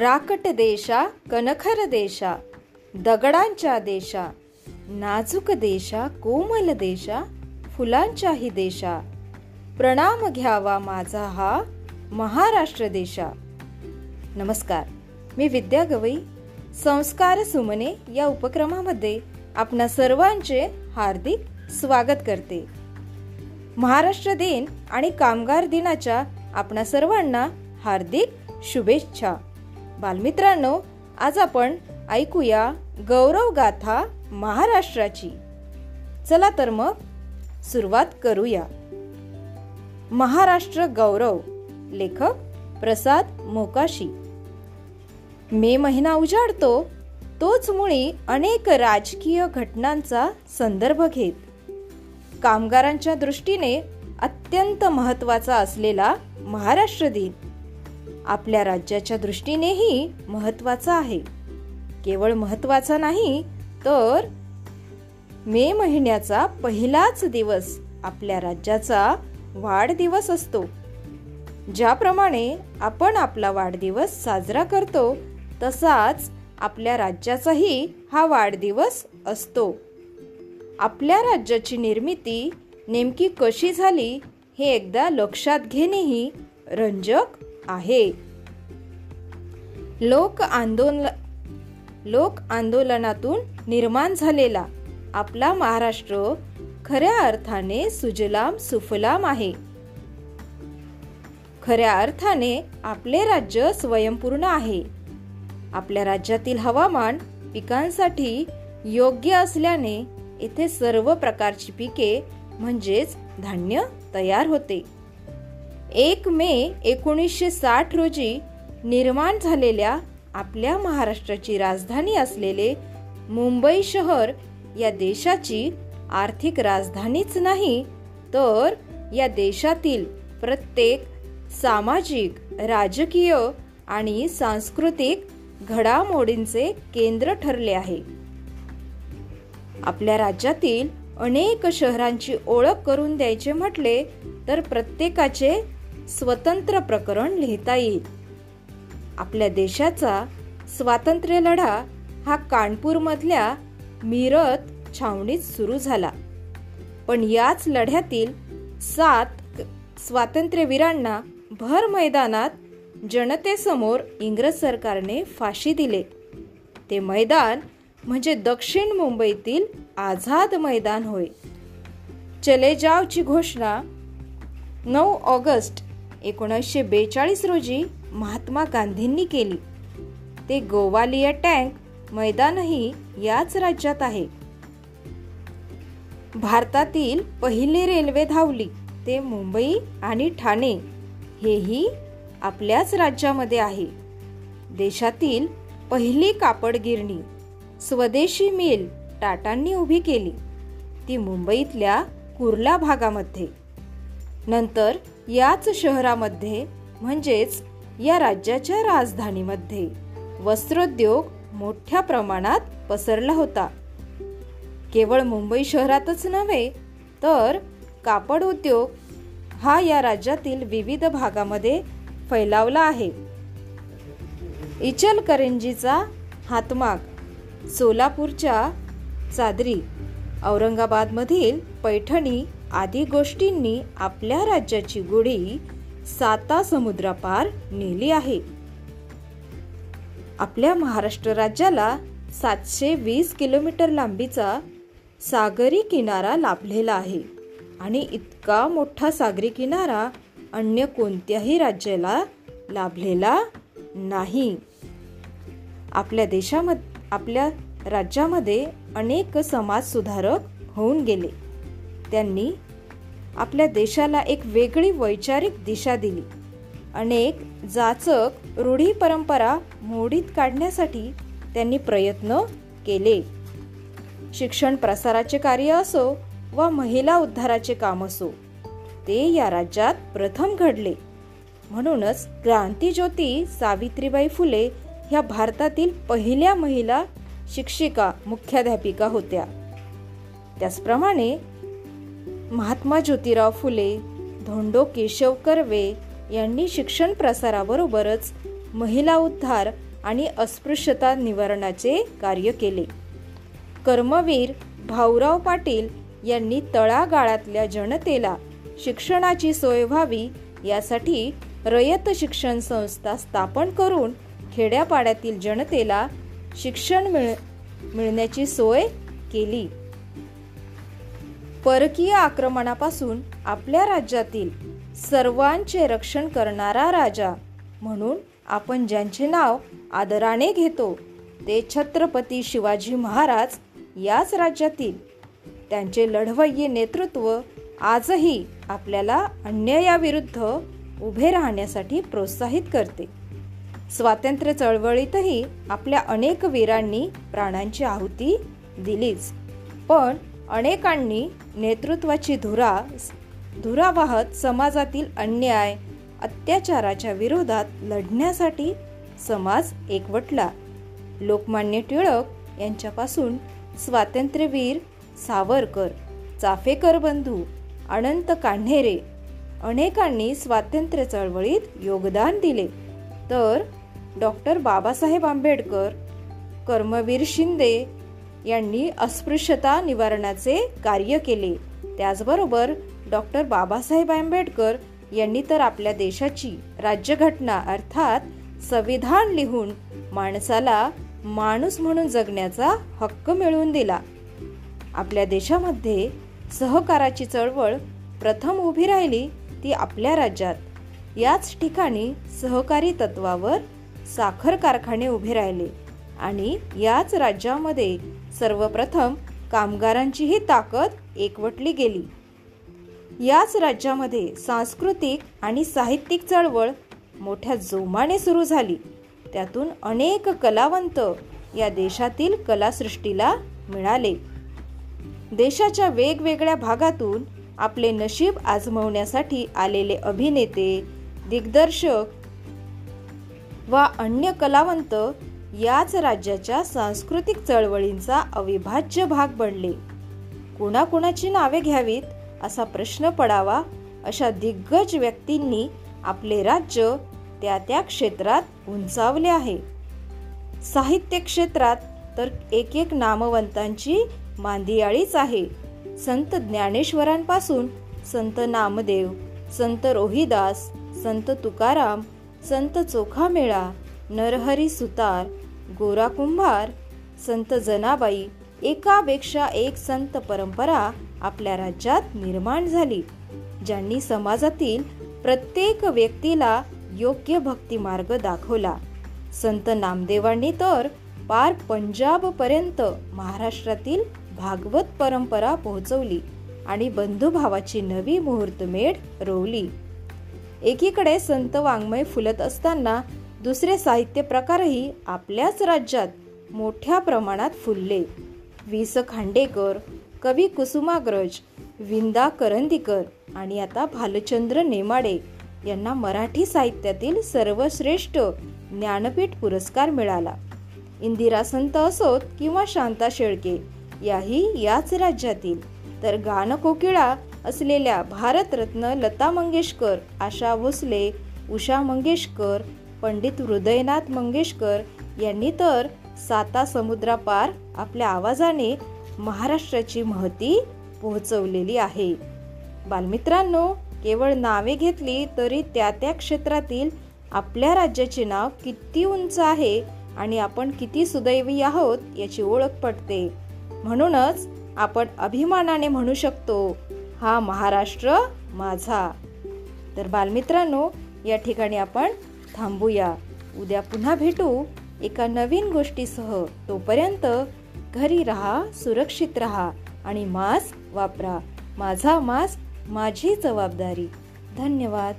राकट देशा कनखर देशा दगडांच्या देशा नाजूक देशा कोमल देशा फुलांच्याही देशा. प्रणाम घ्यावा माझा हा महाराष्ट्र देशा. नमस्कार मी विद्या गवई संस्कार सुमने या उपक्रमामध्ये आपणा सर्वांचे हार्दिक स्वागत करते. महाराष्ट्र दिन आणि कामगार दिनाच्या आपणा सर्वांना हार्दिक शुभेच्छा. बालमित्रांनो आज आपण ऐकूया गौरव गाथा महाराष्ट्राची. चला तर मग सुरुवात करूया. महाराष्ट्र गौरव लेखक प्रसाद मोकाशी. मे महिना उजाडतो तोच मुळी अनेक राजकीय घटनांचा संदर्भ घेत. कामगारांच्या दृष्टीने अत्यंत महत्त्वाचा असलेला महाराष्ट्र दिन. आपल्या राज्याच्या दृष्टीनेही महत्त्वाचा आहे. केवळ महत्त्वाचा नाही तर मे महिन्याचा पहिलाच दिवस आपल्या राज्याचा वाढदिवस असतो. ज्याप्रमाणे आपण आपला वाढदिवस साजरा करतो तसाच आपल्या राज्याचाही हा वाढदिवस असतो. आपल्या राज्याची निर्मिती नेमकी कशी झाली हे एकदा लक्षात घेणेही रंजक आहे. लोक आंदोलन लोक आंदोलनातून निर्माण झालेला आपला महाराष्ट्र खऱ्या अर्थाने सुजलाम सुफलाम आहे. खऱ्या अर्थाने आपले राज्य स्वयंपूर्ण आहे. आपल्या राज्यातील हवामान पिकांसाठी योग्य असल्याने येथे सर्व प्रकारची पिके म्हणजेच धान्य तयार होते. एक मे एकोणीसशे साठ रोजी निर्माण झालेल्या आपल्या महाराष्ट्राची राजधानी असलेले मुंबई शहर या देशाची आर्थिक राजधानीच नाही तर या देशातील प्रत्येक सामाजिक राजकीय आणि सांस्कृतिक घडामोडींचे केंद्र ठरले आहे. आपल्या राज्यातील अनेक शहरांची ओळख करून द्यायचे म्हटले तर प्रत्येकाचे स्वतंत्र प्रकरण लिहिता येईल. आपल्या देशाचा स्वातंत्र्य लढा हा कानपूर मधल्या मिरत छावणीत सुरू झाला. पण याच लढ्यातील सात स्वातंत्र्यवीरांना भर मैदानात जनतेसमोर इंग्रज सरकारने फाशी दिले. ते मैदान म्हणजे दक्षिण मुंबईतील आझाद मैदान होय. चले जावची घोषणा नऊ ऑगस्ट एकोणीसशे बेचाळीस रोजी महात्मा गांधींनी केली. ते गोवालिया टँक मैदानही याच राज्यात आहे. भारतातील पहिली रेल्वे धावली ते मुंबई आणि ठाणे हेही आपल्याच राज्यामध्ये आहे. देशातील पहिली कापड गिरणी स्वदेशी मिल टाटांनी उभी केली. ती मुंबईतल्या कुर्ला भागामध्ये. नंतर याच शहरामध्ये म्हणजेच या राज्याच्या राजधानीमध्ये वस्त्रोद्योग मोठ्या प्रमाणात पसरला होता. केवळ मुंबई शहरातच नव्हे तर कापड उद्योग हा या राज्यातील विविध भागामध्ये फैलावला आहे. इचलकरंजीचा हातमाग सोलापूरच्या चादरी औरंगाबादमधील पैठणी आदी गोष्टींनी आपल्या राज्याची गुढी साता समुद्रापार नेली आहे. आपल्या महाराष्ट्र राज्याला सातशे वीस किलोमीटर लांबीचा सागरी किनारा लाभलेला आहे आणि इतका मोठा सागरी किनारा अन्य कोणत्याही राज्याला लाभलेला नाही. आपल्या देशामध्ये आपल्या राज्यामध्ये अनेक समाज सुधारक होऊन गेले. त्यांनी आपल्या देशाला एक वेगळी वैचारिक दिशा दिली. अनेक जाचक रूढी परंपरा मोडीत काढण्यासाठी त्यांनी प्रयत्न केले. शिक्षण प्रसाराचे कार्य असो वा महिला उद्धाराचे काम असो ते या राज्यात प्रथम घडले. म्हणूनच क्रांतीज्योती सावित्रीबाई फुले ह्या भारतातील पहिल्या महिला शिक्षिका मुख्याध्यापिका होत्या. त्याचप्रमाणे महात्मा ज्योतिराव फुले धोंडो केशव कर्वे यांनी शिक्षण प्रसाराबरोबरच महिला उद्धार आणि अस्पृश्यता निवारणाचे कार्य केले. कर्मवीर भाऊराव पाटील यांनी तळागाळातल्या जनतेला शिक्षणाची सोय व्हावी यासाठी रयत शिक्षण संस्था स्थापन करून खेड्यापाड्यातील जनतेला शिक्षण मिळ मिळण्याची सोय केली. परकीय आक्रमणापासून आपल्या राज्यातील सर्वांचे रक्षण करणारा राजा. म्हणून आपण ज्यांचे नाव आदराने घेतो ते छत्रपती शिवाजी महाराज याच राज्यातील. त्यांचे लढवय्ये नेतृत्व आजही आपल्याला अन्यायाविरुद्ध उभे राहण्यासाठी प्रोत्साहित करते. स्वातंत्र्य चळवळीतही आपल्या अनेक वीरांनी प्राणांची आहुती दिलीच. पण अनेकांनी नेतृत्वाची धुरा धुरा वाहत समाजातील अन्याय अत्याचाराच्या विरोधात लढण्यासाठी समाज एकवटला. लोकमान्य टिळक यांच्यापासून स्वातंत्र्यवीर सावरकर चाफेकर बंधू अनंत कान्हेरे अनेकांनी स्वातंत्र्य चळवळीत योगदान दिले. तर डॉक्टर बाबासाहेब आंबेडकर कर्मवीर शिंदे यांनी अस्पृश्यता निवारणाचे कार्य केले. त्याचबरोबर डॉक्टर बाबासाहेब आंबेडकर यांनी तर आपल्या देशाची राज्यघटना अर्थात संविधान लिहून माणसाला माणूस म्हणून जगण्याचा हक्क मिळवून दिला. आपल्या देशामध्ये सहकाराची चळवळ प्रथम उभी राहिली ती आपल्या राज्यात. याच ठिकाणी सहकारी तत्वावर साखर कारखाने उभे राहिले. आणि याच राज्यामध्ये सर्वप्रथम कामगारांचीही ताकद एकवटली गेली. याच राज्यामध्ये सांस्कृतिक आणि साहित्यिक चळवळ मोठ्या जोमाने सुरू झाली. त्यातून अनेक कलावंत या देशातील कलासृष्टीला मिळाले. देशाच्या वेगवेगळ्या भागातून आपले नशीब आजमवण्यासाठी आलेले अभिनेते दिग्दर्शक वा अन्य कलावंत याच राज्याच्या सांस्कृतिक चळवळींचा अविभाज्य भाग बनले. कोणाकोणाची नावे घ्यावीत असा प्रश्न पडावा अशा दिग्गज व्यक्तींनी आपले राज्य त्या त्या क्षेत्रात उंचावले आहे. साहित्य क्षेत्रात तर एक एक नामवंतांची मांदियाळीच आहे. संत ज्ञानेश्वरांपासून संत नामदेव संत रोहिदास संत तुकाराम संत चोखामेळा नरहरी सुतार गोरा कुंभार संत जनाबाई एकापेक्षा एक संत परंपरा आपल्या राज्यात निर्माण झाली ज्यांनी समाजातील प्रत्येक व्यक्तीला योग्य भक्ती मार्ग दाखवला. संत नामदेवांनी तर पार पंजाब पर्यंत महाराष्ट्रातील भागवत परंपरा पोहोचवली आणि बंधुभावाची नवी मुहूर्तमेढ रोवली. एकीकडे संत वाङ्मय फुलत असताना दुसरे साहित्य प्रकारही आपल्याच राज्यात मोठ्या प्रमाणात फुलले. वि स खांडेकर कवी कुसुमाग्रज विंदा करंदीकर आणि आता भालचंद्र नेमाडे यांना मराठी साहित्यातील सर्वश्रेष्ठ ज्ञानपीठ पुरस्कार मिळाला. इंदिरा संत असोत किंवा शांता शेळके याही याच राज्यातील. तर गानकोकिळा असलेल्या भारतरत्न लता मंगेशकर आशा भोसले उषा मंगेशकर पंडित हृदयनाथ मंगेशकर यांनी तर साता समुद्रापार आपल्या आवाजाने महाराष्ट्राची महती पोहोचवलेली आहे. बालमित्रांनो केवळ नावे घेतली तरी त्या त्या क्षेत्रातील आपल्या राज्याचे नाव किती उंच आहे आणि आपण किती सुदैवी आहोत याची ओळख पडते म्हणूनच आपण अभिमानाने म्हणू शकतो हा महाराष्ट्र माझा. तर बालमित्रांनो या ठिकाणी आपण थांबूया. उद्या पुन्हा भेटू एका नवीन गोष्टीसह. तोपर्यंत घरी राहा सुरक्षित राहा आणि मास्क वापरा. माझा मास्क माझी जबाबदारी. धन्यवाद.